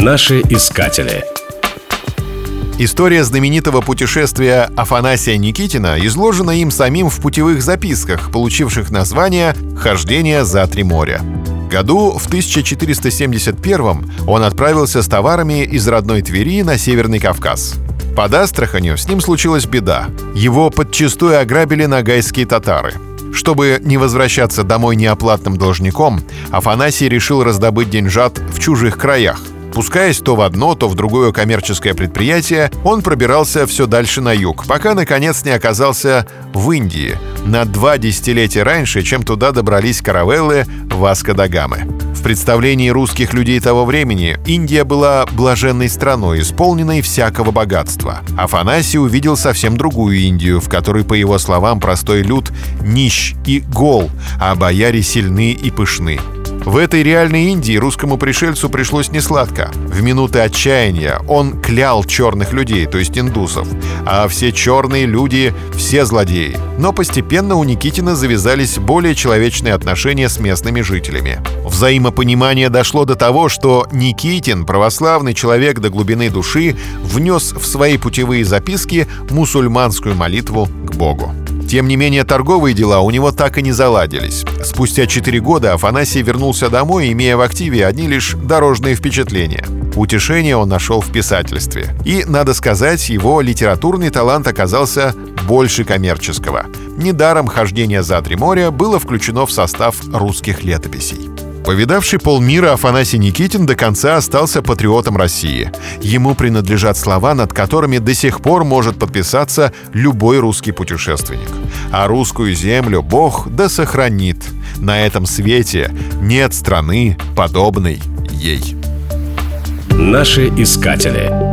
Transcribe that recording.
Наши искатели. История знаменитого путешествия Афанасия Никитина изложена им самим в путевых записках, получивших название «Хождение за три моря». Году в 1471 он отправился с товарами из родной Твери на Северный Кавказ. Под Астраханью с ним случилась беда. Его подчистую ограбили нагайские татары. Чтобы не возвращаться домой неоплатным должником, Афанасий решил раздобыть деньжат в чужих краях – Пускаясь то в одно, то в другое коммерческое предприятие, он пробирался все дальше на юг, пока, наконец, не оказался в Индии, на два десятилетия раньше, чем туда добрались каравеллы Васко да Гамы. В представлении русских людей того времени Индия была блаженной страной, исполненной всякого богатства. Афанасий увидел совсем другую Индию, в которой, по его словам, простой люд нищ и гол, а бояре сильны и пышны. В этой реальной Индии русскому пришельцу пришлось несладко. В минуты отчаяния он клял черных людей, то есть индусов, а все черные люди — все злодеи. Но постепенно у Никитина завязались более человечные отношения с местными жителями. Взаимопонимание дошло до того, что Никитин, православный человек до глубины души, внес в свои путевые записки мусульманскую молитву к Богу. Тем не менее, торговые дела у него так и не заладились. Спустя 4 года Афанасий вернулся домой, имея в активе одни лишь дорожные впечатления. Утешение он нашел в писательстве. И, надо сказать, его литературный талант оказался больше коммерческого. Недаром хождение за три моря было включено в состав русских летописей. Повидавший полмира Афанасий Никитин до конца остался патриотом России. Ему принадлежат слова, над которыми до сих пор может подписаться любой русский путешественник. А русскую землю Бог да сохранит. На этом свете нет страны, подобной ей. Наши искатели.